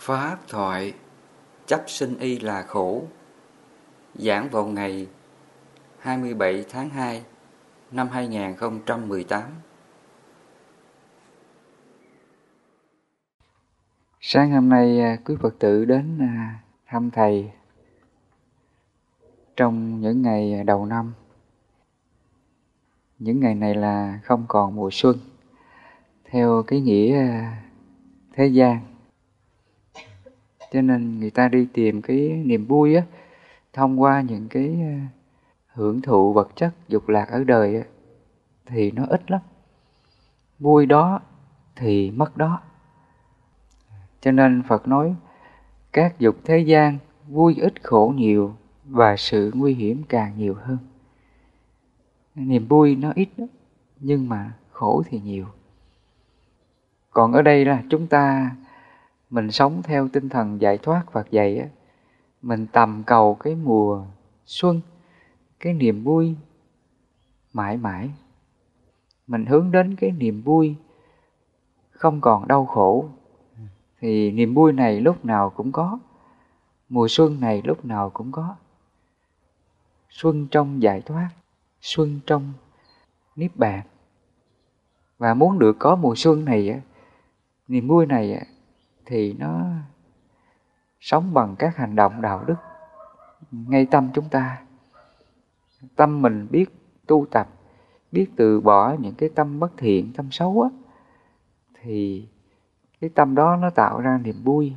Phá thoại, chấp sinh y là khổ. Giảng vào ngày 27 tháng 2 năm 2018 Sáng hôm nay à, quý Phật tử đến à, thăm Thầy. Trong những ngày đầu năm. Những ngày này là không còn mùa xuân. Theo cái nghĩa à, thế gian cho nên người ta đi tìm cái niềm vui á thông qua những cái ờ, hưởng thụ vật chất dục lạc ở đời á, thì nó ít lắm. Vui đó thì mất đó. Cho nên phật nói các dục thế gian vui ít khổ nhiều và sự nguy hiểm càng nhiều hơn. Niềm vui nó ít đó, nhưng mà khổ thì nhiều. Còn ở đây là chúng ta mình sống theo tinh thần giải thoát Phật dạy á, mình tầm cầu cái mùa xuân, cái niềm vui mãi mãi. Mình hướng đến cái niềm vui không còn đau khổ thì niềm vui này lúc nào cũng có. Mùa xuân này lúc nào cũng có. Xuân trong giải thoát, xuân trong niết bàn. Và muốn được có mùa xuân này niềm vui này thì nó sống bằng các hành động đạo đức. Ngay tâm chúng ta tâm mình biết tu tập biết từ bỏ những cái tâm bất thiện tâm xấu á thì cái tâm đó nó tạo ra niềm vui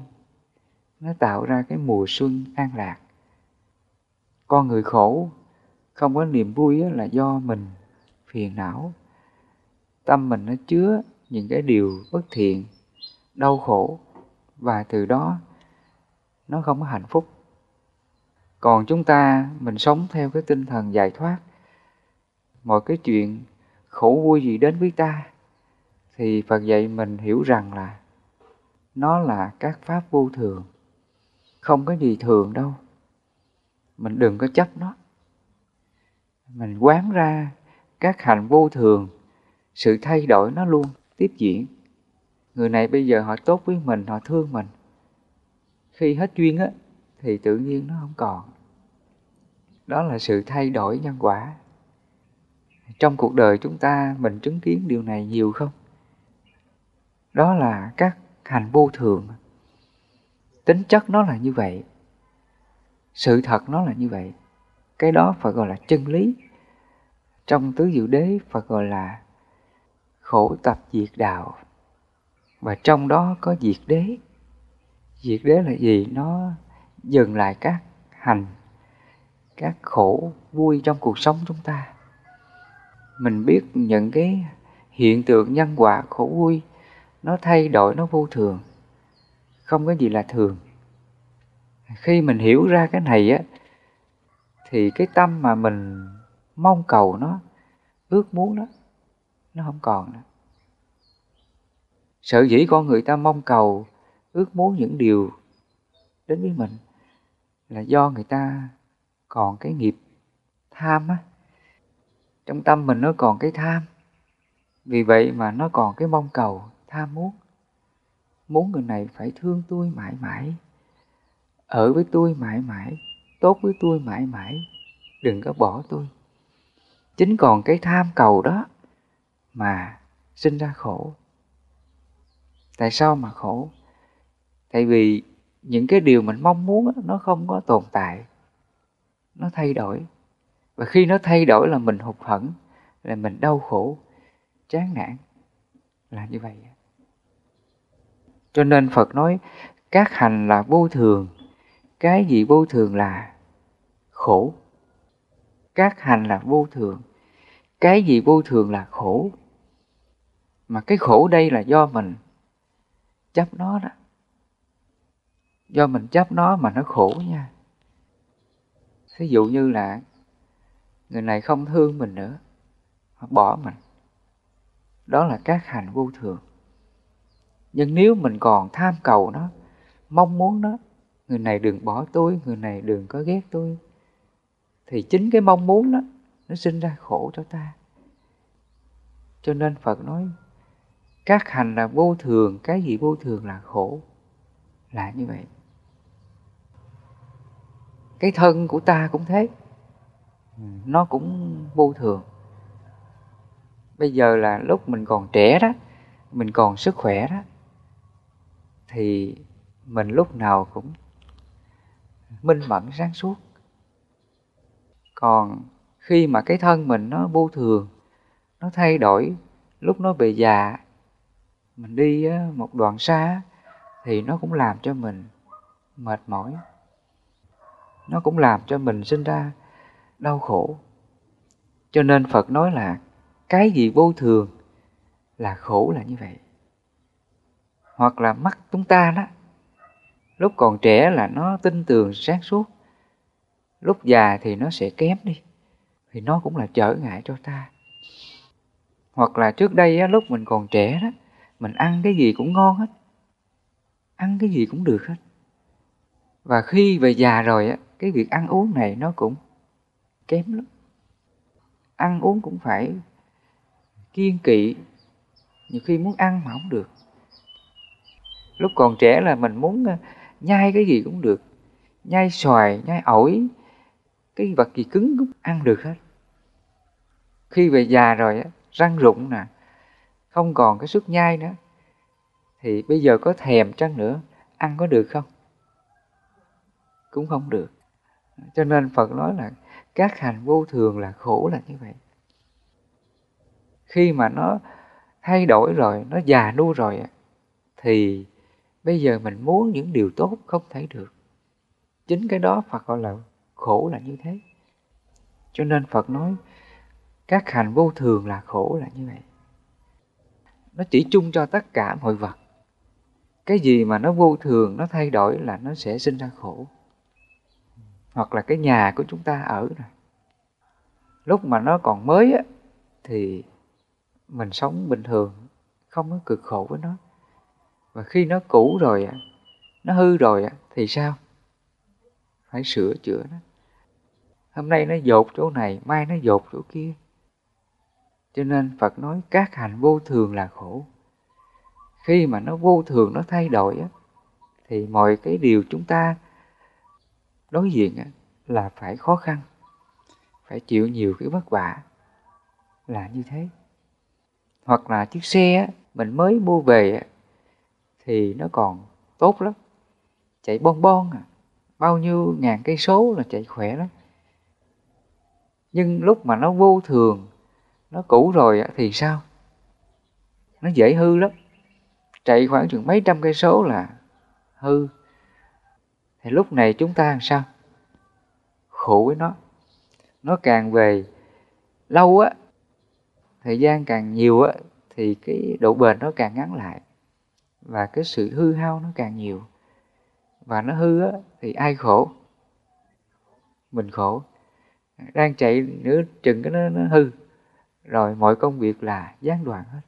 nó tạo ra cái mùa xuân an lạc. Con người khổ không có niềm vui á, là do mình phiền não. Tâm mình nó chứa những cái điều bất thiện đau khổ và từ đó, nó không có hạnh phúc. Còn chúng ta, mình sống theo cái tinh thần giải thoát. Mọi cái chuyện khổ vui gì đến với ta, thì phật dạy mình hiểu rằng là nó là các pháp vô thường. Không có gì thường đâu. Mình đừng có chấp nó. Mình quán ra các hành vô thường, sự thay đổi nó luôn, tiếp diễn người này bây giờ họ tốt với mình, họ thương mình. Khi hết duyên á, thì tự nhiên nó không còn. Đó là sự thay đổi nhân quả. Trong cuộc đời chúng ta, mình chứng kiến điều này nhiều không? Đó là các hành vô thường. Tính chất nó là như vậy. Sự thật nó là như vậy. Cái đó phải gọi là chân lý. Trong tứ diệu đế, phải gọi là khổ tập diệt đạo và trong đó có diệt đế. Diệt đế là gì? Nó dừng lại các hành, các khổ vui trong cuộc sống chúng ta. Mình biết những cái hiện tượng nhân quả khổ vui, nó thay đổi, nó vô thường. Không có gì là thường. Khi mình hiểu ra cái này á, thì cái tâm mà mình mong cầu nó, ước muốn nó nó không còn nữa. Sợ dĩ con người ta mong cầu, ước muốn những điều đến với mình là do người ta còn cái nghiệp tham á. Trong tâm mình nó còn cái tham. Vì vậy mà nó còn cái mong cầu, tham muốn. Muốn người này phải thương tôi mãi mãi, ở với tôi mãi mãi, tốt với tôi mãi mãi, đừng có bỏ tôi. Chính còn cái tham cầu đó mà sinh ra khổ tại sao mà khổ? Tại vì những cái điều mình mong muốn nó không có tồn tại. Nó thay đổi. Và khi nó thay đổi là mình hụt hẫng, là mình đau khổ, chán nản. Là như vậy cho nên phật nói, các hành là vô thường. Cái gì vô thường là khổ. Các hành là vô thường. Cái gì vô thường là khổ? Mà cái khổ đây là do mình chấp nó đó. Do mình chấp nó mà nó khổ nha. Ví dụ như là người này không thương mình nữa hoặc bỏ mình. Đó là các hành vô thường. Nhưng nếu mình còn tham cầu nó, mong muốn nó, người này đừng bỏ tôi, người này đừng có ghét tôi, thì chính cái mong muốn đó, nó sinh ra khổ cho ta. Cho nên phật nói các hành là vô thường, cái gì vô thường là khổ. Là như vậy. Cái thân của ta cũng thế. Ừ, nó cũng vô thường. Bây giờ là lúc mình còn trẻ đó, mình còn sức khỏe đó, thì mình lúc nào cũng minh mẫn sáng suốt. Còn khi mà cái thân mình nó vô thường, nó thay đổi, lúc nó về già mình đi một đoạn xa thì nó cũng làm cho mình mệt mỏi. Nó cũng làm cho mình sinh ra đau khổ. Cho nên phật nói là cái gì vô thường là khổ là như vậy. Hoặc là mắt chúng ta đó lúc còn trẻ là nó tinh tường sáng suốt lúc già thì nó sẽ kém đi thì nó cũng là trở ngại cho ta. Hoặc là trước đây á, lúc mình còn trẻ đó mình ăn cái gì cũng ngon hết. Ăn cái gì cũng được hết. Và khi về già rồi á, cái việc ăn uống này nó cũng kém lắm. Ăn uống cũng phải kiên kỵ. Nhiều khi muốn ăn mà không được. Lúc còn trẻ là mình muốn ờ, nhai cái gì cũng được. Nhai xoài, nhai ổi, cái vật gì cứng cũng ăn được hết. Khi về già rồi á, răng rụng nè không còn cái sức nhai nữa. Thì bây giờ có thèm chăng nữa? Ăn có được không? Cũng không được. Cho nên phật nói là các hành vô thường là khổ là như vậy. Khi mà nó thay đổi rồi, nó già nua rồi thì bây giờ mình muốn những điều tốt không thể được. Chính cái đó phật gọi là khổ là như thế. Cho nên phật nói các hành vô thường là khổ là như vậy nó chỉ chung cho tất cả mọi vật. Cái gì mà nó vô thường, nó thay đổi là nó sẽ sinh ra khổ. Hoặc là cái nhà của chúng ta ở này lúc mà nó còn mới á, thì mình sống bình thường, không có cực khổ với nó. Và khi nó cũ rồi á, nó hư rồi á, thì sao? Phải sửa chữa nó. Hôm nay nó dột chỗ này, mai nó dột chỗ kia cho nên phật nói các hành vô thường là khổ. Khi mà nó vô thường nó thay đổi á thì mọi cái điều chúng ta đối diện á là phải khó khăn phải chịu nhiều cái vất vả là như thế. Hoặc là chiếc xe á, mình mới mua về á, thì nó còn tốt lắm. Chạy bon bon à bao nhiêu ngàn cây số là chạy khỏe lắm. Nhưng lúc mà nó vô thường nó cũ rồi thì sao? Nó dễ hư lắm. Chạy khoảng chừng mấy trăm cây số là hư. Thì lúc này chúng ta làm sao? Khổ với nó. Nó càng về lâu á thời gian càng nhiều á thì cái độ bền nó càng ngắn lại. Và cái sự hư hao nó càng nhiều. Và nó hư á thì ai khổ? Mình khổ. Đang chạy nữa chừng cái nó, nó hư rồi mọi công việc là gián đoạn hết.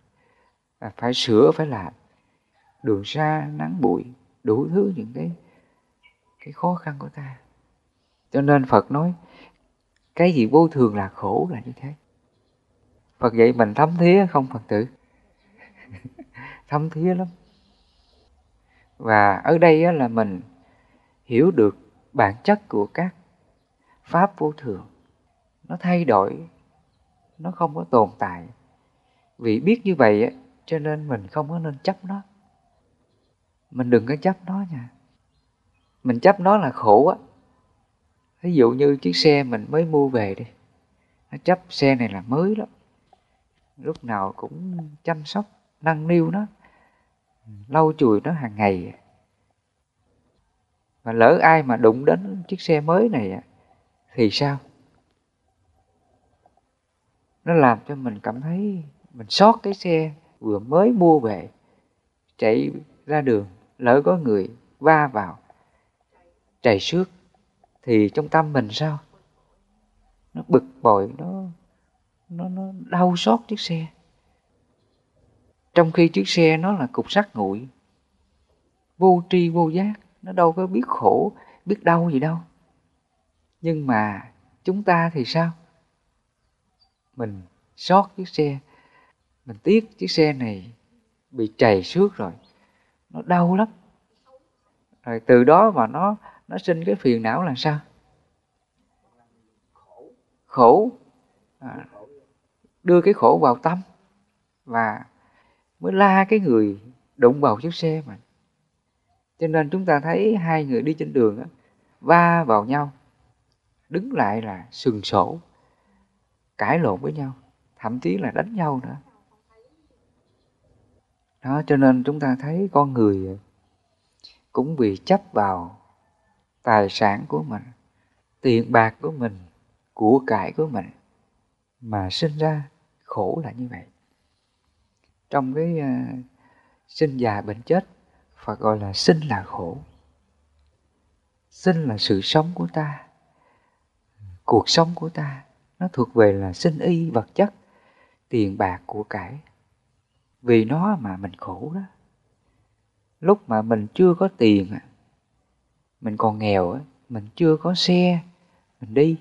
À, phải sửa phải làm. Đường xa nắng bụi đủ thứ những cái cái khó khăn của ta. Cho nên phật nói cái gì vô thường là khổ là như thế. Phật dạy mình thấm thía không phật tử? Thấm thía lắm. Và ở đây là mình hiểu được bản chất của các pháp vô thường. Nó thay đổi nó không có tồn tại. Vì biết như vậy cho nên mình không có nên chấp nó. Mình đừng có chấp nó nha. Mình chấp nó là khổ á. Ví dụ như chiếc xe mình mới mua về đi, nó chấp xe này là mới lắm. Lúc nào cũng chăm sóc, nâng niu nó, lau chùi nó hàng ngày. Và lỡ ai mà đụng đến chiếc xe mới này thì sao? Nó làm cho mình cảm thấy mình sót cái xe vừa mới mua về, chạy ra đường, lỡ có người va vào trầy xước, thì trong tâm mình sao? Nó bực bội, nó nó nó đau xót chiếc xe. Trong khi chiếc xe nó là cục sắt nguội, vô tri vô giác, nó đâu có biết khổ, biết đau gì đâu. Nhưng mà chúng ta thì sao? Mình xót chiếc xe. Mình tiếc chiếc xe này bị trầy xước rồi. Nó đau lắm. Rồi từ đó mà nó nó sinh cái phiền não là sao? Khổ. À, đưa cái khổ vào tâm và mới la cái người đụng vào chiếc xe mà. Cho nên chúng ta thấy hai người đi trên đường á, va vào nhau đứng lại là sừng sổ cãi lộn với nhau thậm chí là đánh nhau nữa. Đó cho nên chúng ta thấy con người cũng bị chấp vào tài sản của mình tiền bạc của mình của cải của mình mà sinh ra khổ là như vậy. Trong cái uh, sinh già bệnh chết Phật gọi là sinh là khổ. Sinh là sự sống của ta cuộc sống của ta nó thuộc về là sinh y, vật chất, tiền bạc của cải. Vì nó mà mình khổ đó. Lúc mà mình chưa có tiền mình còn nghèo mình chưa có xe, mình đi,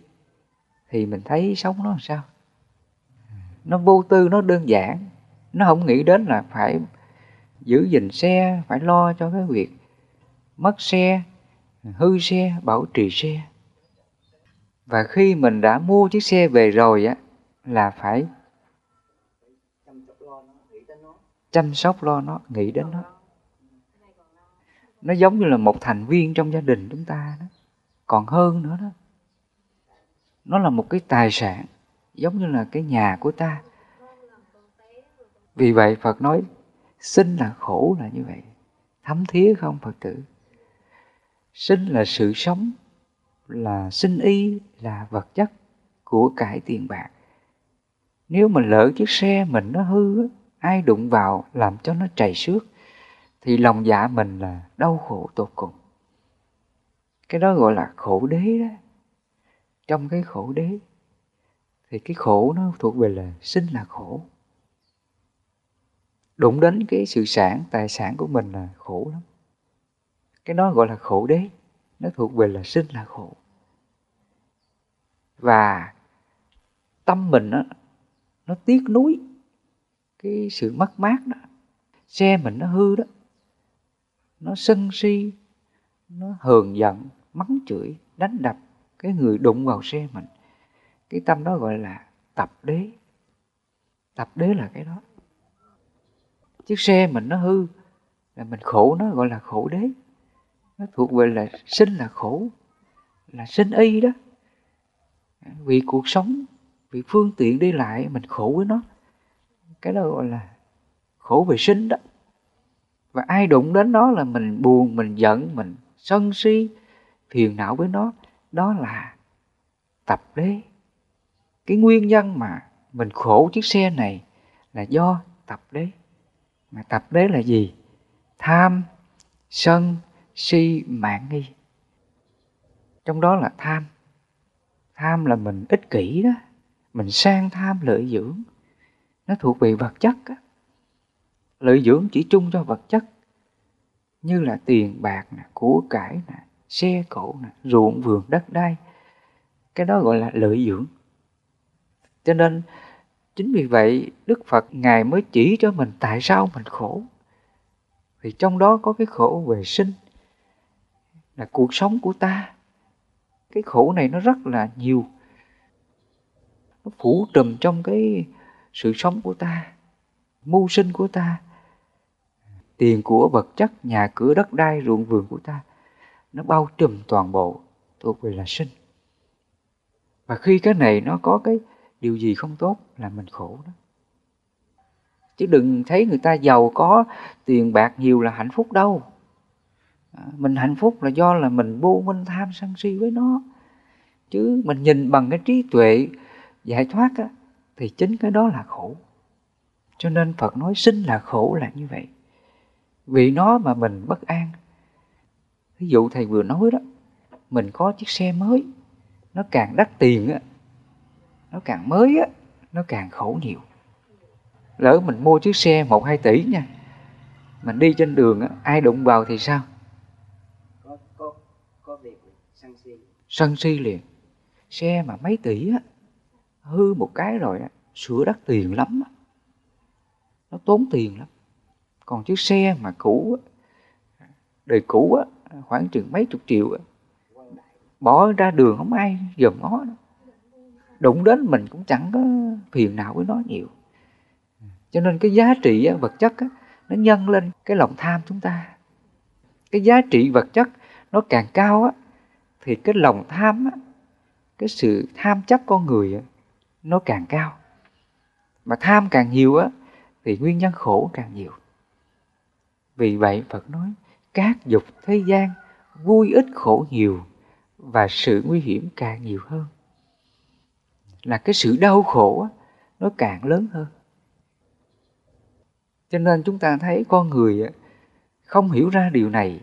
thì mình thấy sống nó làm sao? Nó vô tư, nó đơn giản. Nó không nghĩ đến là phải giữ gìn xe, phải lo cho cái việc mất xe, hư xe, bảo trì xe và khi mình đã mua chiếc xe về rồi á, là phải chăm sóc lo nó, nghĩ đến nó. Nó giống như là một thành viên trong gia đình chúng ta đó. Còn hơn nữa đó, nó là một cái tài sản, giống như là cái nhà của ta. Vì vậy phật nói, sinh là khổ là như vậy, thấm thía không phật tử. Sinh là sự sống là sinh y, là vật chất của cải tiền bạc. Nếu mình lỡ chiếc xe mình nó hư ai đụng vào làm cho nó trầy xước, thì lòng dạ mình là đau khổ tột cùng. Cái đó gọi là khổ đế đó. Trong cái khổ đế, thì cái khổ nó thuộc về là sinh là khổ. Đụng đến cái sự sản, tài sản của mình là khổ lắm. Cái đó gọi là khổ đế nó thuộc về là sinh là khổ. Và tâm mình đó, nó tiếc nuối cái sự mất mát đó. Xe mình nó hư đó. Nó sân si nó hờn giận mắng chửi đánh đập cái người đụng vào xe mình. Cái tâm đó gọi là tập đế. Tập đế là cái đó. Chiếc xe mình nó hư là mình khổ nó gọi là khổ đế nó thuộc về là sinh là khổ, là sinh y đó. Vì cuộc sống, vì phương tiện đi lại, mình khổ với nó. Cái đó gọi là khổ về sinh đó. Và ai đụng đến nó là mình buồn, mình giận, mình sân si, phiền não với nó. Đó là tập đế. Cái nguyên nhân mà mình khổ chiếc xe này là do tập đế. Mà tập đế là gì? Tham, sân si mạng nghi. Trong đó là tham. Tham là mình ích kỷ đó. Mình sang tham lợi dưỡng. Nó thuộc về vật chất đó. lợi dưỡng chỉ chung cho vật chất. Như là tiền bạc nè, của cải nè, xe cộ nè, ruộng vườn đất đai. Cái đó gọi là lợi dưỡng. Cho nên, chính vì vậy, đức phật ngài mới chỉ cho mình tại sao mình khổ. Thì trong đó có cái khổ về sinh là cuộc sống của ta. Cái khổ này nó rất là nhiều. Nó phủ trùm trong cái sự sống của ta, mưu sinh của ta, tiền của vật chất, nhà cửa, đất đai, ruộng vườn của ta. Nó bao trùm toàn bộ thuộc về là sinh. Và khi cái này nó có cái điều gì không tốt là mình khổ đó. Chứ đừng thấy người ta giàu có, tiền bạc nhiều là hạnh phúc đâu. À, mình hạnh phúc là do là mình vô minh tham sân si với nó. Chứ mình nhìn bằng cái trí tuệ giải thoát á, thì chính cái đó là khổ. Cho nên phật nói sinh là khổ là như vậy. Vì nó mà mình bất an. Ví dụ thầy vừa nói đó mình có chiếc xe mới nó càng đắt tiền á nó càng mới á nó càng khổ nhiều. Lỡ mình mua chiếc xe một hai tỷ nha mình đi trên đường á ai đụng vào thì sao có có có việc sân si sân si liền. Xe mà mấy tỷ á, hư một cái rồi á, sửa đắt tiền lắm á. Nó tốn tiền lắm. Còn chiếc xe mà cũ á, đời cũ á, khoảng chừng mấy chục triệu á. Bỏ ra đường không ai dòm ngó đụng đến mình cũng chẳng có phiền nào với nó nhiều. Cho nên cái giá trị vật chất á, nó nhân lên cái lòng tham chúng ta. Cái giá trị vật chất nó càng cao á thì cái lòng tham á cái sự tham chấp con người á, nó càng cao. Mà tham càng nhiều á thì nguyên nhân khổ càng nhiều. Vì vậy phật nói các dục thế gian vui ít khổ nhiều và sự nguy hiểm càng nhiều hơn. Là cái sự đau khổ á, nó càng lớn hơn. Cho nên chúng ta thấy con người không hiểu ra điều này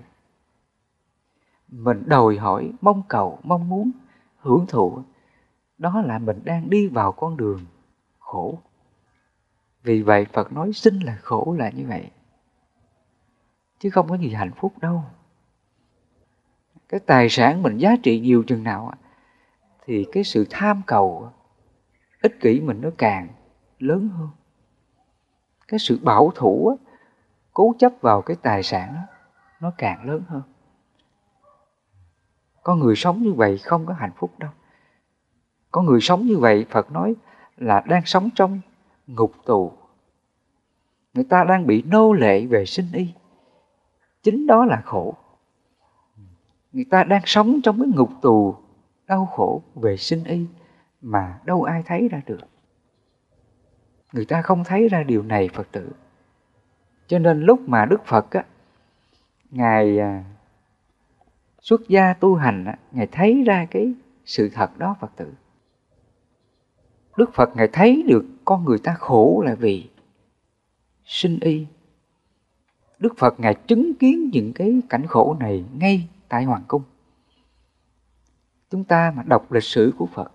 mình đòi hỏi, mong cầu, mong muốn, hưởng thụ. Đó là mình đang đi vào con đường khổ. Vì vậy phật nói sinh là khổ là như vậy. Chứ không có gì hạnh phúc đâu. Cái tài sản mình giá trị nhiều chừng nào thì cái sự tham cầu ích kỷ mình nó càng lớn hơn. Cái sự bảo thủ cố chấp vào cái tài sản nó càng lớn hơn có người sống như vậy không có hạnh phúc đâu. Có người sống như vậy, phật nói là đang sống trong ngục tù. Người ta đang bị nô lệ về sinh y. Chính đó là khổ. Người ta đang sống trong cái ngục tù, đau khổ về sinh y, mà đâu ai thấy ra được. Người ta không thấy ra điều này, phật tử. Cho nên lúc mà đức phật á, ngài à, xuất gia tu hành ngài thấy ra cái sự thật đó phật tử. Đức phật ngài thấy được con người ta khổ là vì sinh y. Đức phật ngài chứng kiến những cái cảnh khổ này ngay tại hoàng cung. Chúng ta mà đọc lịch sử của phật,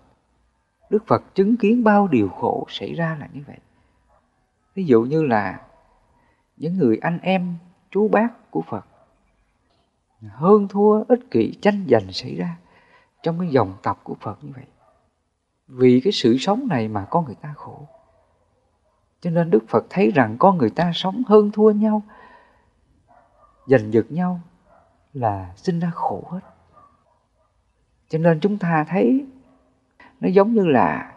đức phật chứng kiến bao điều khổ xảy ra là như vậy. Ví dụ như là những người anh em, chú bác của phật hơn thua ích kỷ tranh giành xảy ra trong cái dòng tộc của phật như vậy. Vì cái sự sống này mà con người ta khổ. Cho nên đức phật thấy rằng con người ta sống hơn thua nhau, giành giật nhau là sinh ra khổ hết. Cho nên chúng ta thấy nó giống như là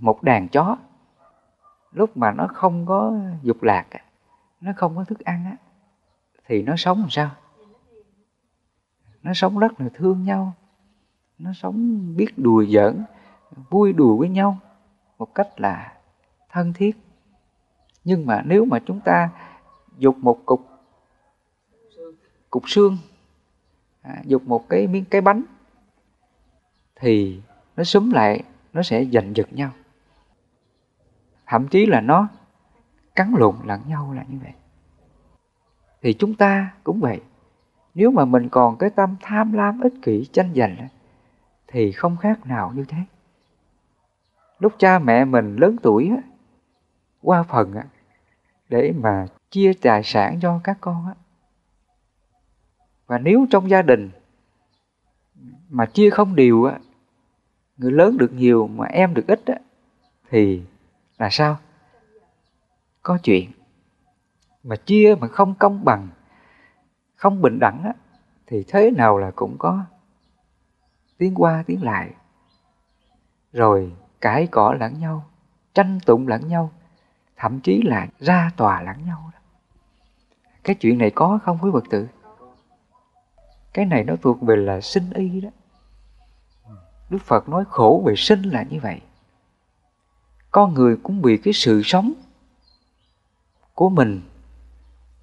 một đàn chó. Lúc mà nó không có dục lạc nó không có thức ăn á, thì nó sống làm sao? Nó sống rất là thương nhau. Nó sống biết đùa giỡn vui đùa với nhau một cách là thân thiết. Nhưng mà nếu mà chúng ta dục một cục cục xương à, dục một cái miếng cái bánh thì nó súng lại nó sẽ giành giật nhau. Thậm chí là nó cắn lộn lẫn nhau là như vậy. Thì chúng ta cũng vậy nếu mà mình còn cái tâm tham lam ích kỷ tranh giành thì không khác nào như thế. Lúc cha mẹ mình lớn tuổi qua phần để mà chia tài sản cho các con và nếu trong gia đình mà chia không đều người lớn được nhiều mà em được ít thì là sao? Có chuyện. Mà chia mà không công bằng không bình đẳng á, thì thế nào là cũng có tiến qua tiến lại. Rồi cãi cọ lẫn nhau tranh tụng lẫn nhau thậm chí là ra tòa lẫn nhau cái chuyện này có không quý phật tử? Cái này nó thuộc về là sinh y đó. Đức phật nói khổ về sinh là như vậy. Con người cũng bị cái sự sống của mình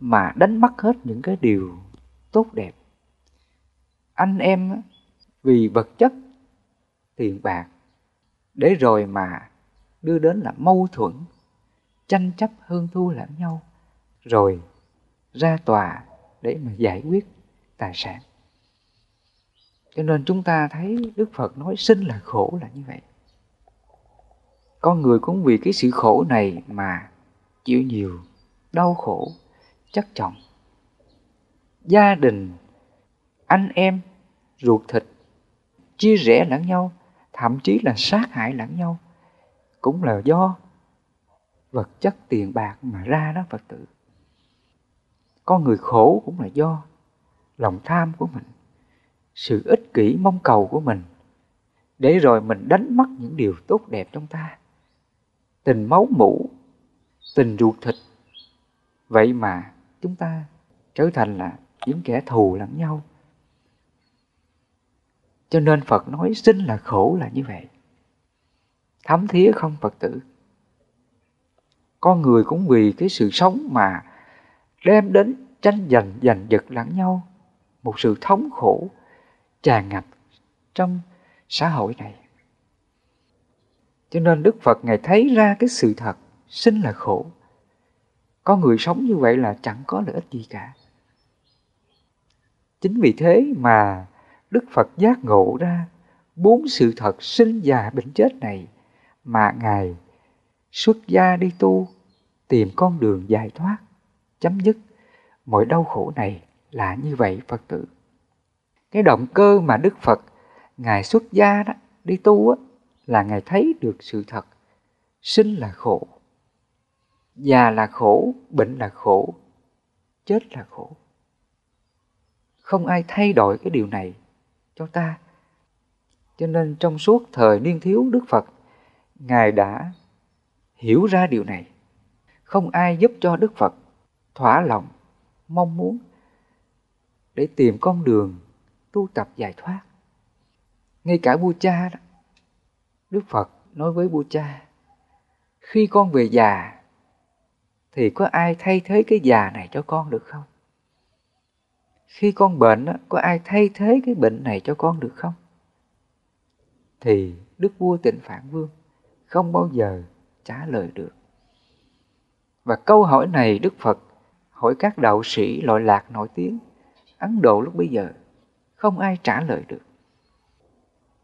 mà đánh mất hết những cái điều tốt đẹp. Anh em vì vật chất, tiền bạc, để rồi mà đưa đến là mâu thuẫn, tranh chấp hơn thua lẫn nhau, rồi ra tòa để mà giải quyết tài sản. Cho nên chúng ta thấy đức phật nói sinh là khổ là như vậy. Con người cũng vì cái sự khổ này mà chịu nhiều đau khổ chất chồng gia đình, anh em, ruột thịt, chia rẽ lẫn nhau, thậm chí là sát hại lẫn nhau, cũng là do vật chất tiền bạc mà ra đó phật tử. Con người khổ cũng là do lòng tham của mình, sự ích kỷ mong cầu của mình, để rồi mình đánh mất những điều tốt đẹp trong ta. Tình máu mủ, tình ruột thịt, vậy mà chúng ta trở thành là những kẻ thù lẫn nhau. Cho nên phật nói sinh là khổ là như vậy. Thấm thía không phật tử. Con người cũng vì cái sự sống mà đem đến tranh giành giành giật lẫn nhau, một sự thống khổ tràn ngập trong xã hội này. Cho nên đức phật ngài thấy ra cái sự thật, sinh là khổ có người sống như vậy là chẳng có lợi ích gì cả. Chính vì thế mà đức phật giác ngộ ra bốn sự thật sinh già bệnh chết này mà ngài xuất gia đi tu tìm con đường giải thoát chấm dứt mọi đau khổ này là như vậy phật tử. Cái động cơ mà đức phật ngài xuất gia đó đi tu á, là ngài thấy được sự thật sinh là khổ già là khổ, bệnh là khổ, chết là khổ. Không ai thay đổi cái điều này cho ta. Cho nên trong suốt thời niên thiếu đức phật, ngài đã hiểu ra điều này. Không ai giúp cho đức phật thỏa lòng, mong muốn để tìm con đường tu tập giải thoát. Ngay cả vua cha đó, đức phật nói với vua cha, khi con về già thì có ai thay thế cái già này cho con được không? Khi con bệnh có ai thay thế cái bệnh này cho con được không? Thì đức vua tịnh phạn vương không bao giờ trả lời được. Và câu hỏi này đức phật hỏi các đạo sĩ loại lạc nổi tiếng, ấn độ lúc bây giờ, không ai trả lời được.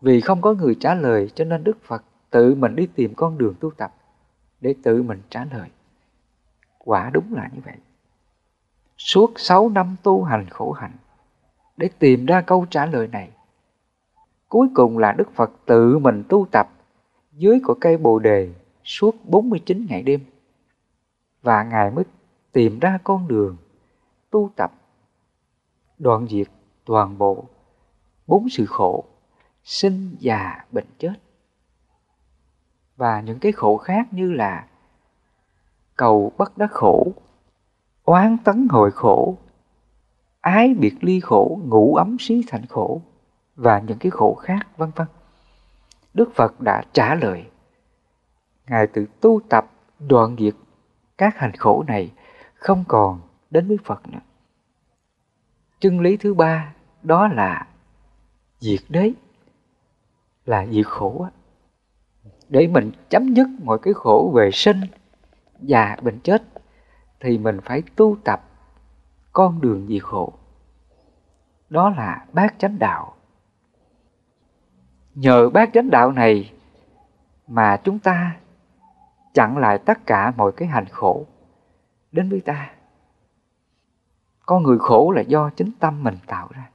Vì không có người trả lời cho nên đức phật tự mình đi tìm con đường tu tập để tự mình trả lời quả đúng là như vậy suốt 6 năm tu hành khổ hạnh, để tìm ra câu trả lời này. Cuối cùng là Đức Phật tự mình tu tập dưới của cây Bồ đề suốt 49 ngày đêm. Và Ngài mới tìm ra con đường tu tập, đoạn diệt toàn bộ bốn sự khổ, sinh già bệnh chết và những cái khổ khác như là cầu bất đắc khổ, oán tấn hội khổ, ái biệt ly khổ, ngủ ấm xí thành khổ, và những cái khổ khác, vân vân. Đức phật đã trả lời, ngài tự tu tập, đoạn diệt các hành khổ này không còn đến với phật nữa. Chân lý thứ ba đó là diệt đế, là diệt khổ để mình chấm dứt mọi cái khổ về sinh già bệnh chết thì mình phải tu tập con đường diệt khổ. Đó là bát chánh đạo. Nhờ bát chánh đạo này mà chúng ta chặn lại tất cả mọi cái hành khổ đến với ta. Con người khổ là do chính tâm mình tạo ra.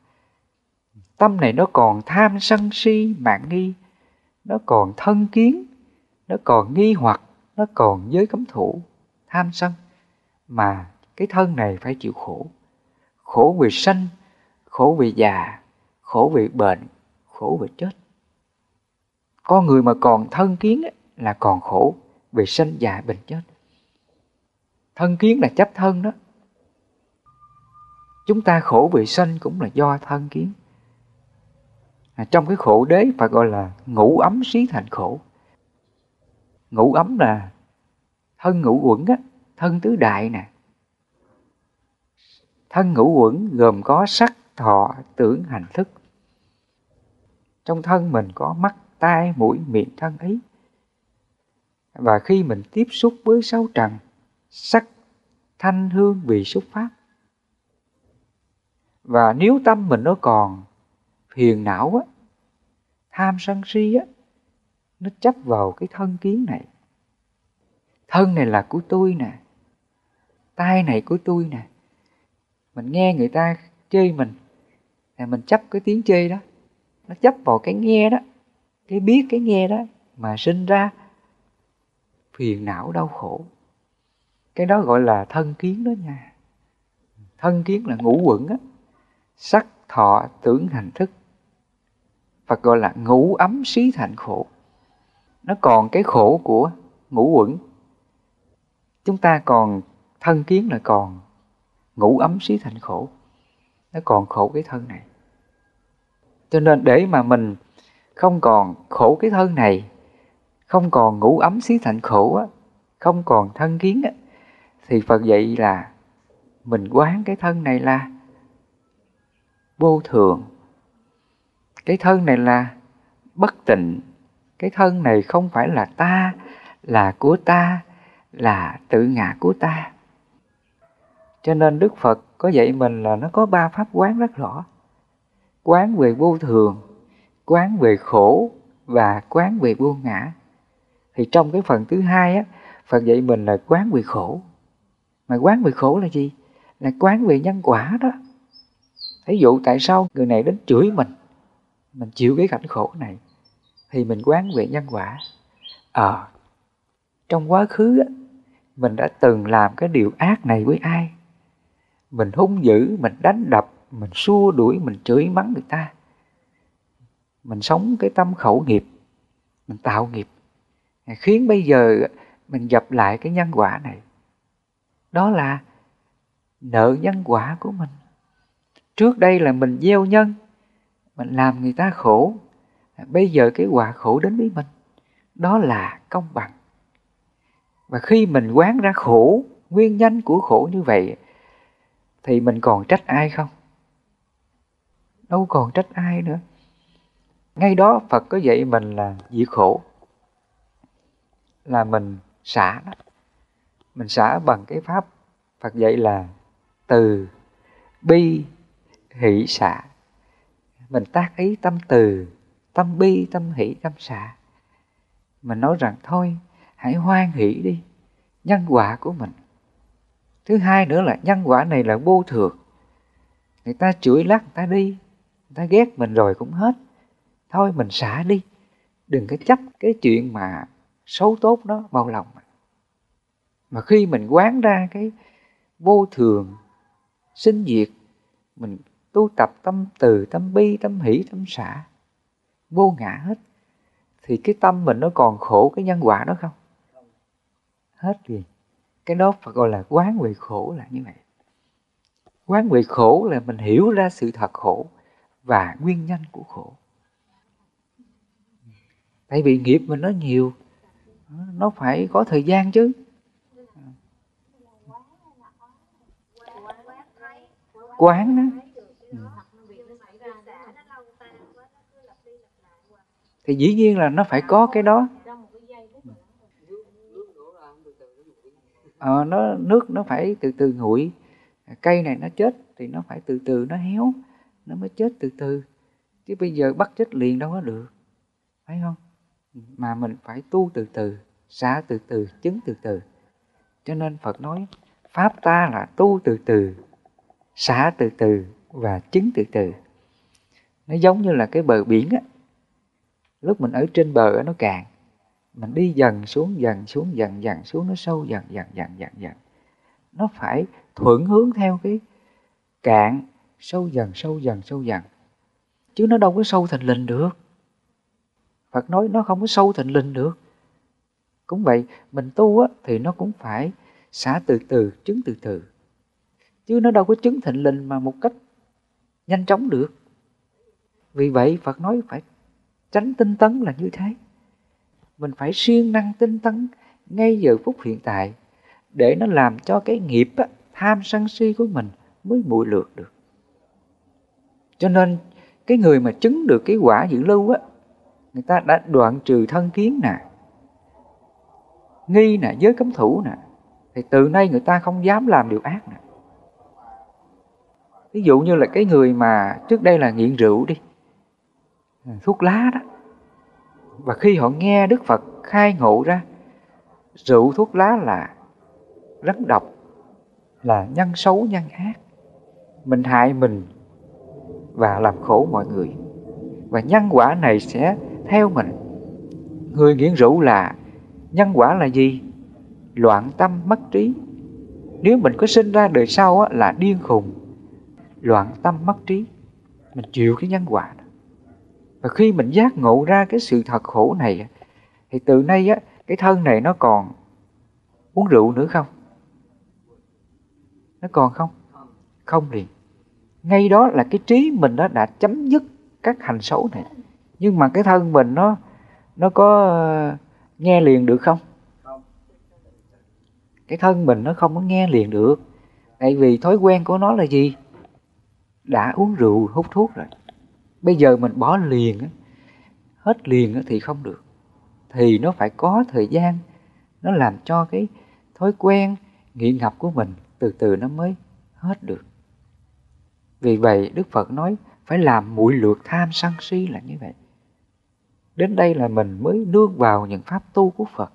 Tâm này nó còn tham sân si, mạng nghi, nó còn thân kiến, nó còn nghi hoặc nó còn giới cấm thủ tham sân mà cái thân này phải chịu khổ. Khổ vì sanh khổ vì già khổ vì bệnh khổ vì chết. Con người mà còn thân kiến là còn khổ vì sanh già bệnh chết. Thân kiến là chấp thân đó. Chúng ta khổ vì sanh cũng là do thân kiến. À, trong cái khổ đế phải gọi là ngủ ấm xí thành khổ ngủ ấm là thân ngũ quẩn á, thân tứ đại nè. Thân ngũ quẩn gồm có sắc, thọ, tưởng, hành, thức. Trong thân mình có mắt, tai, mũi, miệng, thân ý. Và khi mình tiếp xúc với sáu trần, sắc, thanh, hương, vị, xúc pháp. Và nếu tâm mình nó còn phiền não á, tham sân si á nó chấp vào cái thân kiến này. Thân này là của tôi nè. Tai này của tôi nè. Mình nghe người ta chê mình là mình chấp cái tiếng chê đó. Nó chấp vào cái nghe đó, cái biết cái nghe đó mà sinh ra phiền não đau khổ. Cái đó gọi là thân kiến đó nha. Thân kiến là ngũ quẩn á. Sắc, thọ, tưởng, hành, thức. Phật gọi là ngũ ấm, xí, thành, khổ nó còn cái khổ của ngũ quẩn. Chúng ta còn thân kiến là còn ngủ ấm xí thành khổ. Nó còn khổ cái thân này. Cho nên để mà mình không còn khổ cái thân này không còn ngủ ấm xí thành khổ á, không còn thân kiến á, thì Phật dạy là mình quán cái thân này là vô thường. Cái thân này là bất tịnh cái thân này không phải là ta, là của ta, là tự ngã của ta. Cho nên đức phật có dạy mình là nó có ba pháp quán rất rõ. Quán về vô thường, quán về khổ và quán về vô ngã. Thì trong cái phần thứ hai á, phật dạy mình là quán về khổ. Mà quán về khổ là gì? Là quán về nhân quả đó. Ví dụ tại sao người này đến chửi mình? Mình chịu cái cảnh khổ này thì mình quán về nhân quả. Ờ à, trong quá khứ mình đã từng làm cái điều ác này với ai? Mình hung dữ mình đánh đập mình xua đuổi mình chửi mắng người ta. Mình sống cái tâm khẩu nghiệp mình tạo nghiệp. Khiến bây giờ mình gặp lại cái nhân quả này. Đó là nợ nhân quả của mình. Trước đây là mình gieo nhân mình làm người ta khổ bây giờ cái quả khổ đến với mình, đó là công bằng. Và khi mình quán ra khổ, nguyên nhân của khổ như vậy, thì mình còn trách ai không? Đâu còn trách ai nữa. Ngay đó phật có dạy mình là diệt khổ, là mình xả đó. Mình xả bằng cái pháp phật dạy là từ bi hỷ xả. Mình tác ý tâm từ tâm bi, tâm hỷ, tâm xả mình nói rằng, thôi, hãy hoan hỷ đi, nhân quả của mình. Thứ hai nữa là, nhân quả này là vô thường. Người ta chửi lắc, người ta đi, người ta ghét mình rồi cũng hết. Thôi, mình xả đi. Đừng có chấp cái chuyện mà xấu tốt nó vào lòng mà khi mình quán ra cái vô thường, sinh diệt, mình tu tập tâm từ, tâm bi, tâm hỷ, tâm xả vô ngã hết, thì cái tâm mình nó còn khổ, cái nhân quả đó không? Hết gì cái đó phải gọi là quán về khổ là như vậy. Quán về khổ là mình hiểu ra sự thật khổ và nguyên nhân của khổ. Tại vì nghiệp mình nó nhiều, nó phải có thời gian chứ. Quán đó thì dĩ nhiên là nó phải có cái đó. Ờ, nó nước nó phải từ từ nguội cây này nó chết thì nó phải từ từ nó héo nó mới chết từ từ. Chứ bây giờ bắt chết liền đâu có được phải không? Mà mình phải tu từ từ xả từ từ chứng từ từ. Cho nên phật nói pháp ta là tu từ từ xả từ từ và chứng từ từ. Nó giống như là cái bờ biển á lúc mình ở trên bờ nó cạn. Mình đi dần xuống dần xuống dần dần xuống nó sâu dần dần dần dần dần. Nó phải thuận hướng theo cái cạn sâu dần sâu dần sâu dần. Chứ nó đâu có sâu thành lình được. Phật nói nó không có sâu thành lình được. Cũng vậy mình tu á, thì nó cũng phải xả từ từ chứng từ từ. Chứ nó đâu có chứng thịnh lình mà một cách nhanh chóng được. Vì vậy Phật nói phải tránh tinh tấn là như thế. Mình phải siêng năng tinh tấn ngay giờ phút hiện tại để nó làm cho cái nghiệp á, tham sân si của mình mới muội lượt được. Cho nên cái người mà chứng được cái quả dự lưu á người ta đã đoạn trừ thân kiến nè nghi nè giới cấm thủ nè thì từ nay người ta không dám làm điều ác nè. Ví dụ như là cái người mà trước đây là nghiện rượu đi thuốc lá đó. Và khi họ nghe đức phật khai ngộ ra, rượu thuốc lá là rất độc, là nhân xấu, nhân ác. Mình hại mình và làm khổ mọi người. Và nhân quả này sẽ theo mình. Người nghiện rượu là nhân quả là gì? Loạn tâm mất trí. Nếu mình có sinh ra đời sau là điên khùng, loạn tâm mất trí. Mình chịu cái nhân quả đó và khi mình giác ngộ ra cái sự thật khổ này thì từ nay á, cái thân này nó còn uống rượu nữa không? Nó còn không? Không liền. Ngay đó là cái trí mình đó đã chấm dứt các hành xấu này. Nhưng mà cái thân mình nó nó có ờ, nghe liền được không? Cái thân mình nó không có nghe liền được. Tại vì thói quen của nó là gì? Đã uống rượu hút thuốc rồi bây giờ mình bỏ liền hết liền thì không được. Thì nó phải có thời gian, nó làm cho cái thói quen nghiện ngập của mình từ từ nó mới hết được. Vì vậy đức phật nói phải làm mũi lượt tham sân si là như vậy. Đến đây là mình mới nương vào những pháp tu của phật.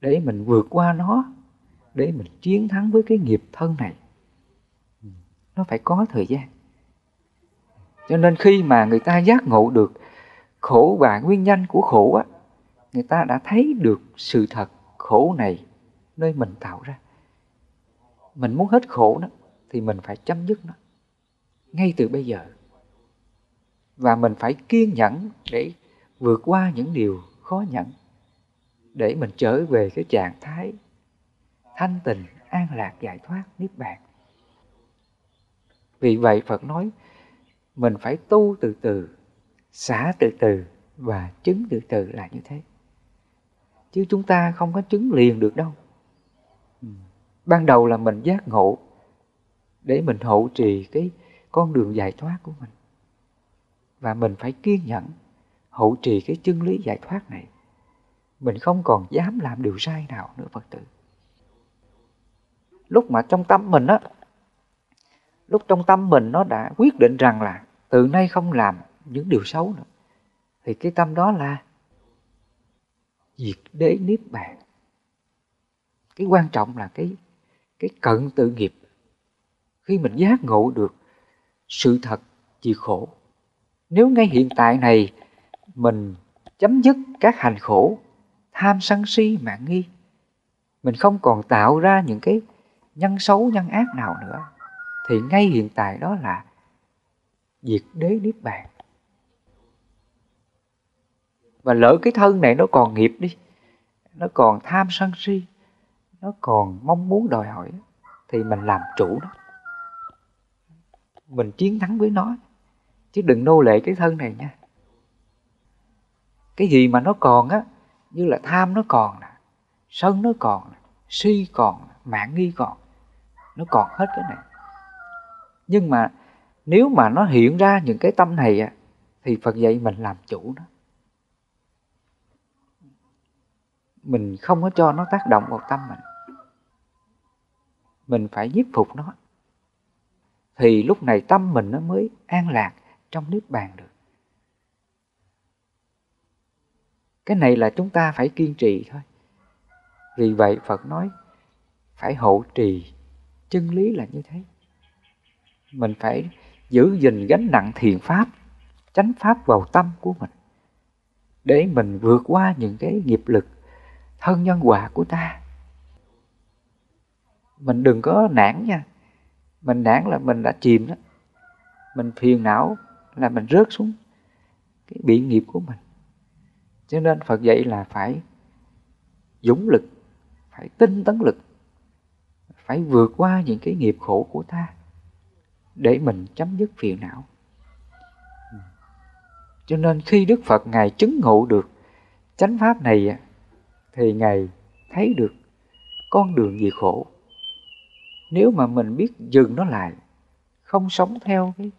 Để mình vượt qua nó, để mình chiến thắng với cái nghiệp thân này. Nó phải có thời gian cho nên khi mà người ta giác ngộ được khổ và nguyên nhân của khổ á, người ta đã thấy được sự thật khổ này nơi mình tạo ra. Mình muốn hết khổ đó, thì mình phải chấm dứt nó. Ngay từ bây giờ. Và mình phải kiên nhẫn để vượt qua những điều khó nhẫn, để mình trở về cái trạng thái thanh tịnh, an lạc, giải thoát, niết bàn. Vì vậy phật nói mình phải tu từ từ, xả từ từ và chứng từ từ là như thế. Chứ chúng ta không có chứng liền được đâu. Ừ. Ban đầu là mình giác ngộ để mình hộ trì cái con đường giải thoát của mình. Và mình phải kiên nhẫn hộ trì cái chân lý giải thoát này. Mình không còn dám làm điều sai nào nữa, phật tử. Lúc mà trong tâm mình á lúc trong tâm mình nó đã quyết định rằng là từ nay không làm những điều xấu nữa. Thì cái tâm đó là diệt đế niết bàn. Cái quan trọng là cái cái cận tự nghiệp. Khi mình giác ngộ được sự thật chịu khổ. Nếu ngay hiện tại này mình chấm dứt các hành khổ, tham sân si, mạng nghi, mình không còn tạo ra những cái nhân xấu, nhân ác nào nữa thì ngay hiện tại đó là diệt đế niết bàn. Và lỡ cái thân này nó còn nghiệp đi, nó còn tham sân si, nó còn mong muốn đòi hỏi, thì mình làm chủ nó mình chiến thắng với nó, chứ đừng nô lệ cái thân này nha. Cái gì mà nó còn á, như là tham nó còn nè, sân nó còn nè, si còn mạng nghi còn, nó còn hết cái này nhưng mà nếu mà nó hiện ra những cái tâm này thì phật dạy mình làm chủ nó. Mình không có cho nó tác động vào tâm mình. Mình phải nhiếp phục nó. Thì lúc này tâm mình nó mới an lạc trong niết bàn được. Cái này là chúng ta phải kiên trì thôi. Vì vậy phật nói phải hộ trì, chân lý là như thế mình phải giữ gìn gánh nặng thiền pháp, chánh pháp vào tâm của mình, để mình vượt qua những cái nghiệp lực thân nhân quả của ta. Mình đừng có nản nha. Mình nản là mình đã chìm đó. Mình phiền não là mình rớt xuống cái bị nghiệp của mình. Cho nên phật dạy là phải dũng lực, phải tinh tấn lực, phải vượt qua những cái nghiệp khổ của ta để mình chấm dứt phiền não. Cho nên khi đức phật ngài chứng ngộ được chánh pháp này thì ngài thấy được con đường gì khổ. Nếu mà mình biết dừng nó lại, không sống theo cái,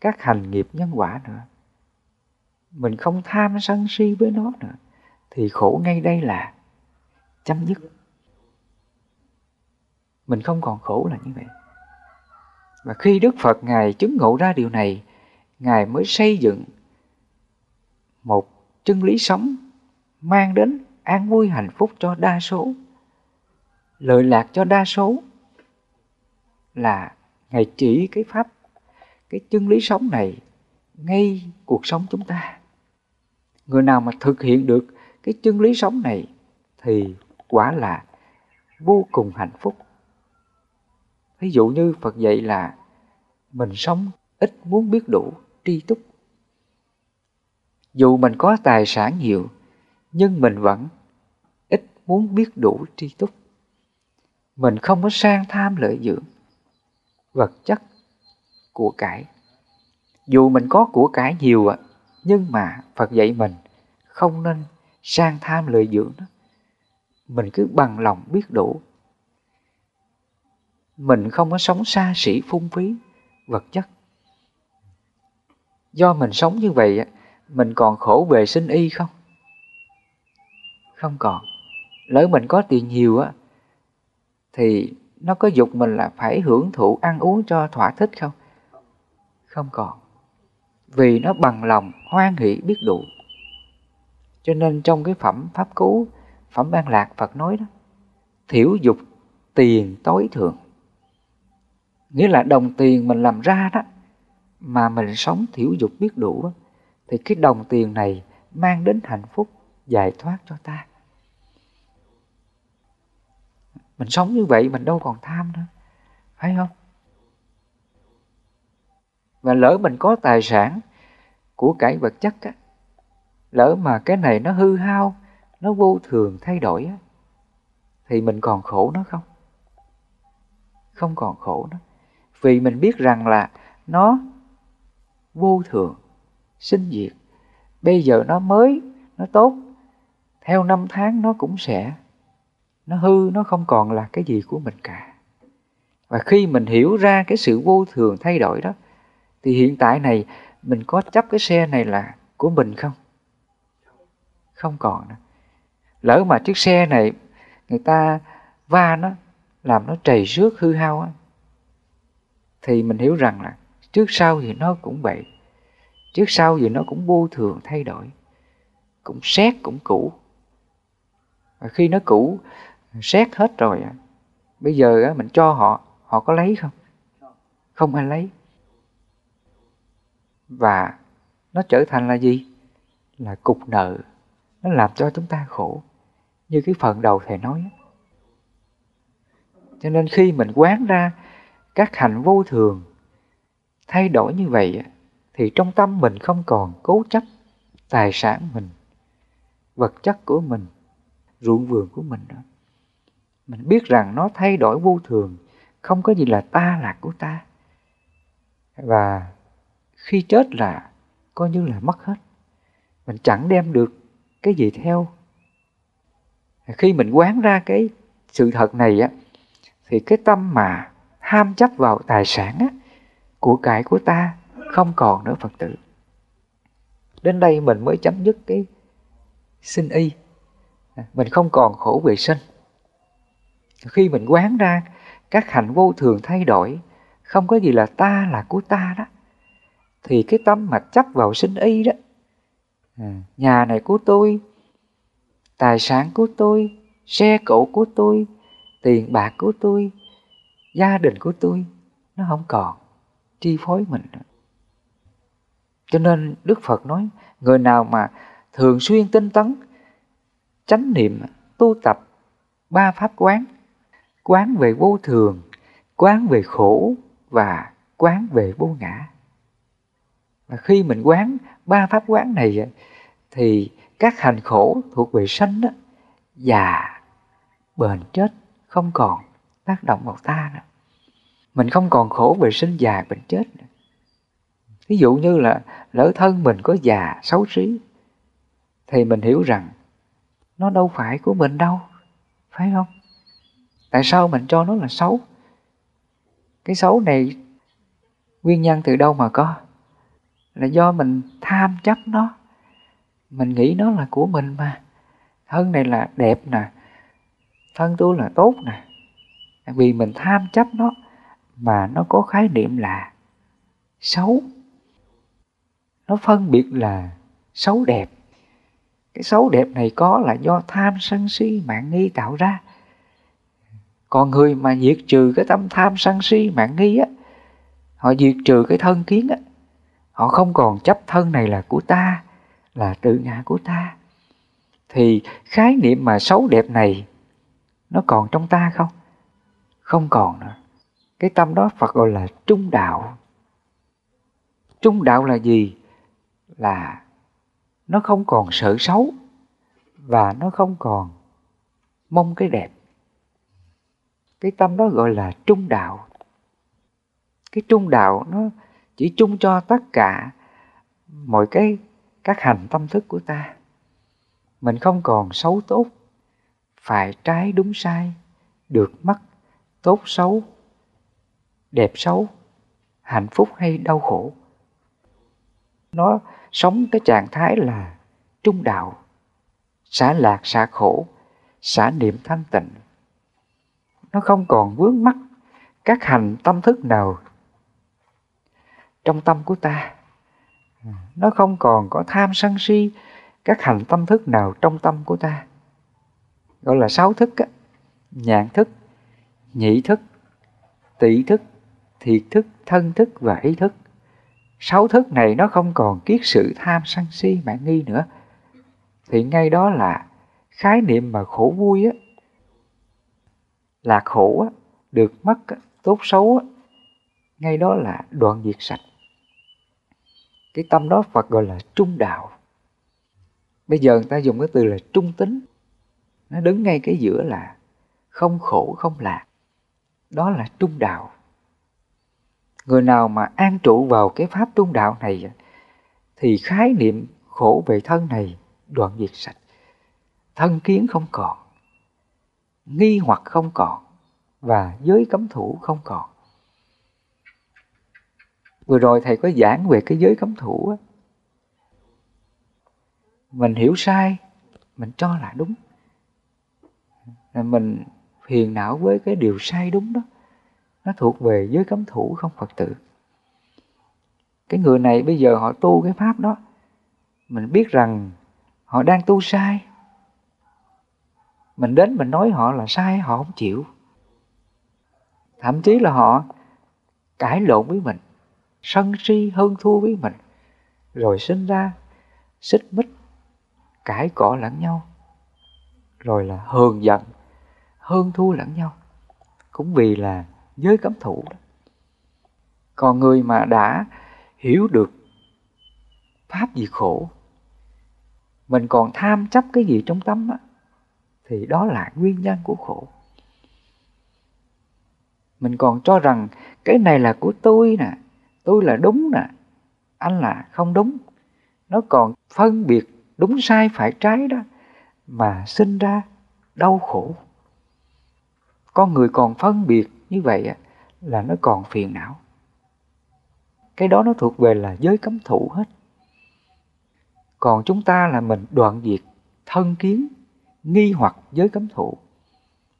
các hành nghiệp nhân quả nữa, mình không tham sân si với nó nữa, thì khổ ngay đây là chấm dứt. Mình không còn khổ là như vậy và khi đức phật ngài chứng ngộ ra điều này, ngài mới xây dựng một chân lý sống mang đến an vui hạnh phúc cho đa số. Lợi lạc cho đa số là ngài chỉ cái pháp, cái chân lý sống này ngay cuộc sống chúng ta. Người nào mà thực hiện được cái chân lý sống này thì quả là vô cùng hạnh phúc ví dụ như phật dạy là mình sống ít muốn biết đủ, tri túc. Dù mình có tài sản nhiều, nhưng mình vẫn ít muốn biết đủ, tri túc. Mình không có sang tham lợi dưỡng, vật chất của cải. Dù mình có của cải nhiều ạ, nhưng mà phật dạy mình không nên sang tham lợi dưỡng đó. Mình cứ bằng lòng biết đủ mình không có sống xa xỉ, phung phí, vật chất. Do mình sống như vậy mình còn khổ về sinh y không? Không còn. Lỡ mình có tiền nhiều á, thì nó có dục mình là phải hưởng thụ ăn uống cho thỏa thích không? Không còn. Vì nó bằng lòng, hoan hỷ, biết đủ. Cho nên trong cái phẩm pháp cú, phẩm an lạc phật nói đó, thiểu dục tiền tối thượng nghĩa là đồng tiền mình làm ra đó, mà mình sống thiểu dục biết đủ, thì cái đồng tiền này mang đến hạnh phúc giải thoát cho ta. Mình sống như vậy mình đâu còn tham nữa, phải không? Và lỡ mình có tài sản của cải vật chất á, lỡ mà cái này nó hư hao, nó vô thường thay đổi á, thì mình còn khổ nó không? Không còn khổ nó vì mình biết rằng là nó vô thường, sinh diệt. Bây giờ nó mới, nó tốt. Theo năm tháng nó cũng sẽ, nó hư, nó không còn là cái gì của mình cả. Và khi mình hiểu ra cái sự vô thường thay đổi đó, thì hiện tại này mình có chấp cái xe này là của mình không? Không còn nữa. Lỡ mà chiếc xe này người ta va nó, làm nó trầy rước hư hao á thì mình hiểu rằng là trước sau thì nó cũng vậy. Trước sau thì nó cũng vô thường thay đổi, cũng xét cũng cũ. Và khi nó cũ, xét hết rồi bây giờ mình cho họ họ có lấy không? Không ai lấy. Và nó trở thành là gì? Là cục nợ. Nó làm cho chúng ta khổ. Như cái phần đầu thầy nói cho nên khi mình quán ra các hành vô thường. Thay đổi như vậy thì trong tâm mình không còn cố chấp tài sản mình, vật chất của mình, ruộng vườn của mình đó mình biết rằng nó thay đổi vô thường, không có gì là ta là của ta. Và khi chết là coi như là mất hết. Mình chẳng đem được cái gì theo. Khi mình quán ra cái sự thật này á, thì cái tâm mà ham chấp vào tài sản á, của cải của ta không còn nữa Phật tử. Đến đây mình mới chấm dứt cái sinh y. Mình không còn khổ về sinh. Khi mình quán ra các hạnh vô thường thay đổi, không có gì là ta là của ta đó, thì cái tâm mà chấp vào sinh y đó, à, nhà này của tôi, tài sản của tôi, xe cộ của tôi, tiền bạc của tôi, gia đình của tôi, nó không còn chi phối mình nữa. Cho nên Đức Phật nói, người nào mà thường xuyên tinh tấn, chánh niệm, tu tập ba pháp quán, quán về vô thường, quán về khổ và quán về vô ngã. Và khi mình quán ba pháp quán này thì các hành khổ thuộc về sanh đó, già, bền chết không còn tác động vào ta nữa. Mình không còn khổ về sinh già bệnh chết nữa. Ví dụ như là lỡ thân mình có già, xấu xí, thì mình hiểu rằng nó đâu phải của mình đâu, phải không? Tại sao mình cho nó là xấu? Cái xấu này nguyên nhân từ đâu mà có? Là do mình tham chấp nó. Mình nghĩ nó là của mình mà. Thân này là đẹp nè. Thân tôi là tốt nè vì mình tham chấp nó, mà nó có khái niệm là xấu. Nó phân biệt là xấu đẹp. Cái xấu đẹp này có là do tham sân si mạng nghi tạo ra. Còn người mà diệt trừ cái tâm tham sân si mạng nghi á, họ diệt trừ cái thân kiến á, họ không còn chấp thân này là của ta, là tự ngã của ta. Thì khái niệm mà xấu đẹp này nó còn trong ta không? Không còn nữa. Cái tâm đó phật gọi là trung đạo. Trung đạo là gì? Là nó không còn sợ xấu và nó không còn mong cái đẹp. Cái tâm đó gọi là trung đạo. Cái trung đạo nó chỉ chung cho tất cả mọi cái, các hành tâm thức của ta. Mình không còn xấu tốt, phải trái đúng sai, được mất tốt xấu, đẹp xấu, hạnh phúc hay đau khổ. Nó sống cái trạng thái là trung đạo, xả lạc xả khổ, xả niệm thanh tịnh. Nó không còn vướng mắc các hành tâm thức nào trong tâm của ta. Nó không còn có tham sân si các hành tâm thức nào trong tâm của ta. Gọi là sáu thức á, nhãn thức nhị thức tỷ thức thiệt thức thân thức và ý thức. Sáu thức này nó không còn kiết sự tham sân si mạng nghi nữa. Thì ngay đó là khái niệm mà khổ vui á là khổ á được mất á, tốt xấu á, ngay đó là đoạn diệt sạch. Cái tâm đó Phật gọi là trung đạo. Bây giờ người ta dùng cái từ là trung tính. Nó đứng ngay cái giữa là không khổ không lạc đó là trung đạo. Người nào mà an trụ vào cái pháp trung đạo này thì khái niệm khổ về thân này đoạn diệt sạch. Thân kiến không còn, nghi hoặc không còn, và giới cấm thủ không còn. Vừa rồi thầy có giảng về cái giới cấm thủ á. Mình hiểu sai, mình cho là đúng. Mình phiền não với cái điều sai đúng đó. Nó thuộc về giới cấm thủ, không phật tử. Cái người này bây giờ họ tu cái pháp đó, mình biết rằng họ đang tu sai. Mình đến mình nói họ là sai, họ không chịu. Thậm chí là họ cãi lộn với mình, sân si hơn thua với mình, rồi sinh ra xích mích, cãi cọ lẫn nhau, rồi là hờn giận hơn thua lẫn nhau, cũng vì là giới cấm thủ đó. Còn người mà đã hiểu được pháp gì khổ, mình còn tham chấp cái gì trong tâm á, thì đó là nguyên nhân của khổ. Mình còn cho rằng cái này là của tôi nè, tôi là đúng nè, anh là không đúng. Nó còn phân biệt đúng sai phải trái đó, mà sinh ra đau khổ con người còn phân biệt như vậy là nó còn phiền não. Cái đó nó thuộc về là giới cấm thủ hết. Còn chúng ta là mình đoạn diệt, thân kiến, nghi hoặc giới cấm thủ.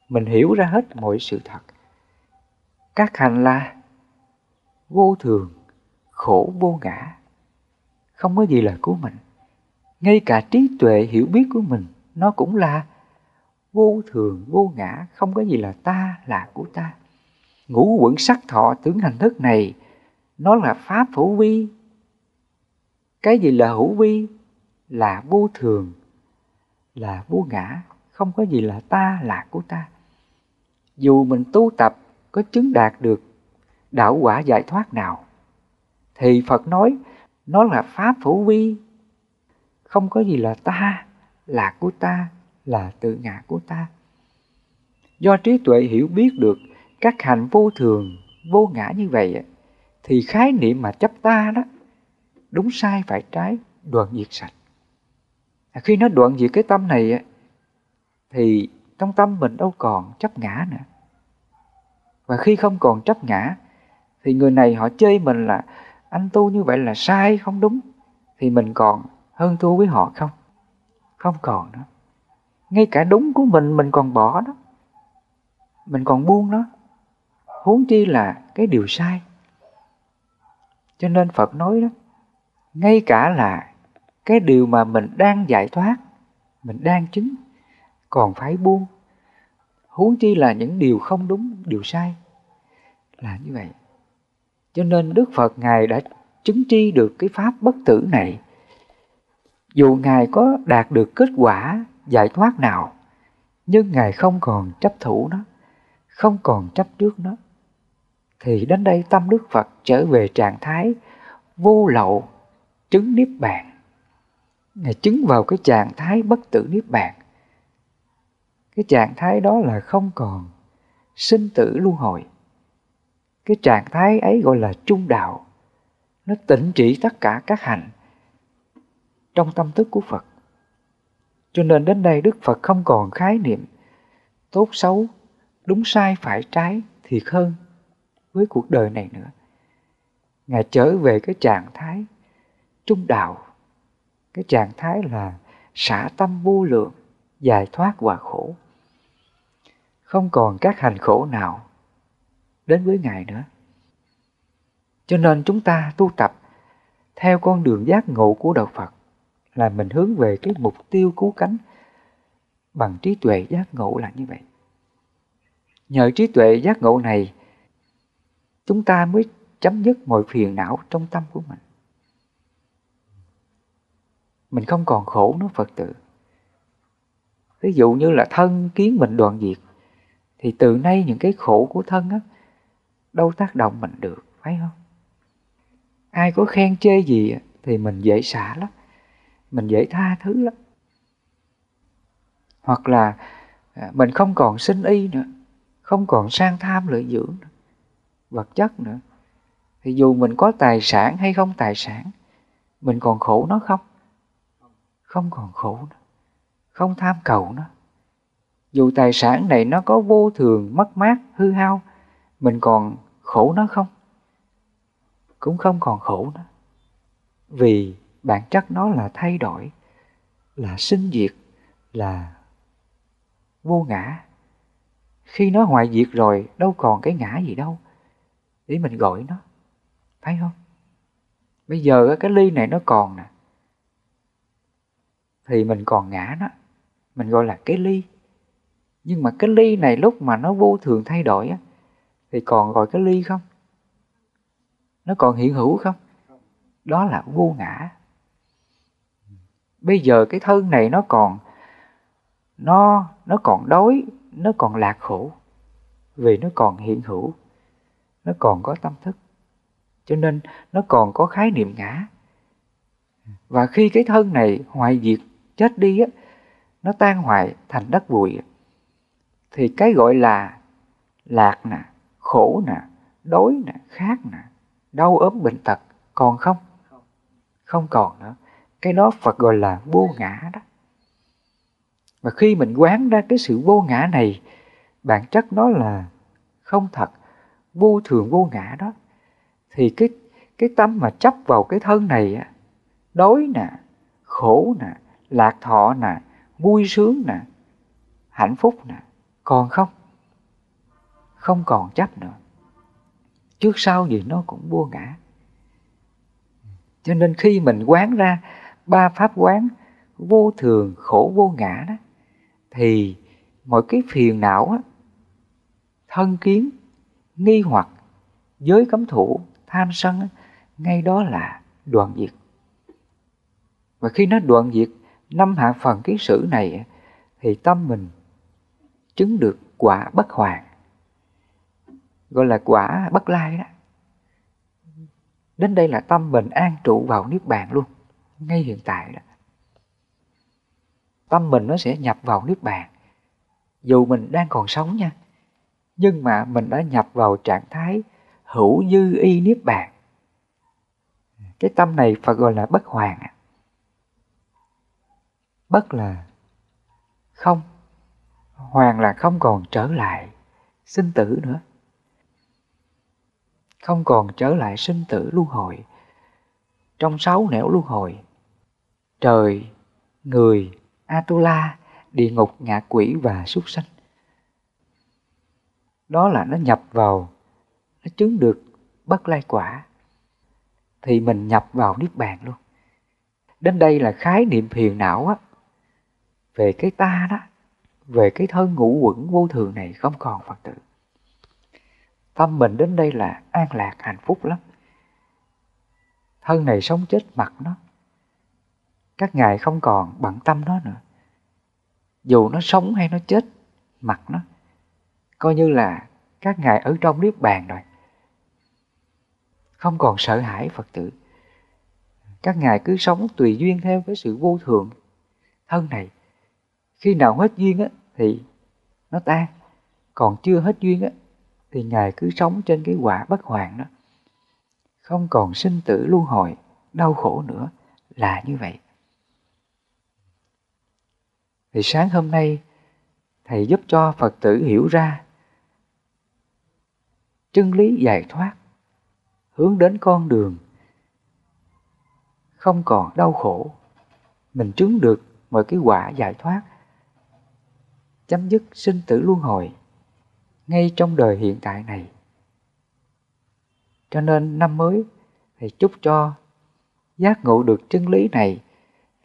Mình hiểu ra hết mọi sự thật. Các hành là vô thường, khổ vô ngã, không có gì là của mình. Ngay cả trí tuệ hiểu biết của mình, nó cũng là vô thường, vô ngã, không có gì là ta là của ta. Ngũ quẩn sắc thọ tưởng hành thức này, nó là pháp hữu vi. Cái gì là hữu vi? Là vô thường, là vô ngã, không có gì là ta là của ta. Dù mình tu tập, có chứng đạt được đạo quả giải thoát nào, thì phật nói nó là pháp hữu vi. Không có gì là ta là của ta là tự ngã của ta. Do trí tuệ hiểu biết được các hành vô thường vô ngã như vậy thì khái niệm mà chấp ta đó đúng sai phải trái đoạn diệt sạch. À, khi nó đoạn diệt cái tâm này thì trong tâm mình đâu còn chấp ngã nữa. Và khi không còn chấp ngã thì người này họ chơi mình là anh tu như vậy là sai không đúng. Thì mình còn hơn thua với họ không? Không còn nữa ngay cả đúng của mình mình còn bỏ đó mình còn buông nó. Huống chi là cái điều sai. Cho nên phật nói đó, ngay cả là cái điều mà mình đang giải thoát, mình đang chứng, còn phải buông. Huống chi là những điều không đúng, điều sai, là như vậy. Cho nên đức phật ngài đã chứng tri được cái pháp bất tử này. Dù ngài có đạt được kết quả giải thoát nào. Nhưng ngài không còn chấp thủ nó, không còn chấp trước nó. Thì đến đây tâm đức phật trở về trạng thái vô lậu, chứng niết bàn. Ngài chứng vào cái trạng thái bất tử niết bàn. Cái trạng thái đó là không còn sinh tử luân hồi. Cái trạng thái ấy gọi là trung đạo. Nó tỉnh trị tất cả các hành trong tâm thức của phật cho nên đến đây đức phật không còn khái niệm tốt xấu, đúng sai phải trái thiệt hơn với cuộc đời này nữa. Ngài trở về cái trạng thái trung đạo. Cái trạng thái là xả tâm vô lượng, giải thoát và khổ. Không còn các hành khổ nào đến với ngài nữa. Cho nên chúng ta tu tập theo con đường giác ngộ của đạo phật là mình hướng về cái mục tiêu cứu cánh bằng trí tuệ giác ngộ là như vậy. Nhờ trí tuệ giác ngộ này, chúng ta mới chấm dứt mọi phiền não trong tâm của mình. Mình không còn khổ nữa, phật tử. Ví dụ như là thân kiến mình đoạn diệt, thì từ nay những cái khổ của thân á, đâu tác động mình được, phải không? Ai có khen chê gì thì mình dễ xả lắm mình dễ tha thứ lắm. Hoặc là à, mình không còn sinh y nữa không còn sang tham lợi dưỡng nữa, vật chất nữa. Thì dù mình có tài sản hay không tài sản mình còn khổ nó không? Không còn khổ nữa không tham cầu nó. Dù tài sản này nó có vô thường mất mát hư hao mình còn khổ nó không? Cũng không còn khổ nữa. Vì bản chất nó là thay đổi, là sinh diệt, là vô ngã. Khi nó hoại diệt rồi, đâu còn cái ngã gì đâu. Để mình gọi nó thấy không? Bây giờ cái ly này nó còn nè. Thì mình còn ngã nó, mình gọi là cái ly. Nhưng mà cái ly này lúc mà nó vô thường thay đổi á, thì còn gọi cái ly không? Nó còn hiện hữu không? Đó là vô ngã bây giờ cái thân này nó còn, nó nó còn đói, nó còn lạc khổ vì nó còn hiện hữu, nó còn có tâm thức. Cho nên nó còn có khái niệm ngã. Và khi cái thân này hoại diệt, chết đi á, nó tan hoại thành đất bụi. Thì cái gọi là lạc nè, khổ nè, đói nè, khát nè, đau ốm bệnh tật còn không? Không còn nữa cái đó phật gọi là vô ngã đó. Và khi mình quán ra cái sự vô ngã này, bản chất nó là không thật, vô thường, vô ngã đó. Thì cái cái tâm mà chấp vào cái thân này á, đói nè, khổ nè, lạc thọ nè, vui sướng nè, hạnh phúc nè, còn không? Không còn chấp nữa. Trước sau gì nó cũng vô ngã. Cho nên khi mình quán ra ba pháp quán vô thường khổ vô ngã đó thì mọi cái phiền não đó, thân kiến nghi hoặc giới cấm thủ tham sân đó, ngay đó là đoạn diệt. Và khi nó đoạn diệt năm hạ phần kiến sử này thì tâm mình chứng được quả bất hoàn gọi là quả bất lai đó. Đến đây là tâm mình an trụ vào niết bàn luôn ngay hiện tại đó. Tâm mình nó sẽ nhập vào niết bàn. Dù mình đang còn sống nha, nhưng mà mình đã nhập vào trạng thái hữu dư y niết bàn. Cái tâm này Phật gọi là bất hoàn à. bất là không, hoàn là không còn trở lại sinh tử nữa. Không còn trở lại sinh tử luân hồi. Trong sáu nẻo luân hồi trời, người atula địa ngục ngạ quỷ và súc sanh. Đó là nó nhập vào, nó chứng được bất lai quả, thì mình nhập vào niết bàn luôn. Đến đây là khái niệm phiền não á, về cái ta đó, về cái thân ngũ quẩn vô thường này không còn phật tử. Tâm mình đến đây là an lạc hạnh phúc lắm. Thân này sống chết mặt nó các ngài không còn bận tâm nó nữa. Dù nó sống hay nó chết, mặt nó, coi như là các ngài ở trong niết bàn rồi. Không còn sợ hãi phật tử. Các ngài cứ sống tùy duyên theo cái sự vô thường thân này. Khi nào hết duyên á, thì nó tan. Còn chưa hết duyên á, thì ngài cứ sống trên cái quả bất hoàn đó. Không còn sinh tử luân hồi, đau khổ nữa, là như vậy thì sáng hôm nay, thầy giúp cho phật tử hiểu ra chân lý giải thoát, hướng đến con đường không còn đau khổ. Mình chứng được mọi cái quả giải thoát, chấm dứt sinh tử luân hồi ngay trong đời hiện tại này. Cho nên năm mới, thầy chúc cho giác ngộ được chân lý này.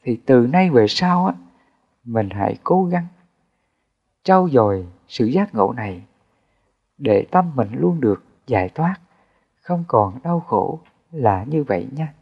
Thì từ nay về sau á mình hãy cố gắng trau dồi sự giác ngộ này để tâm mình luôn được giải thoát, không còn đau khổ là như vậy nha.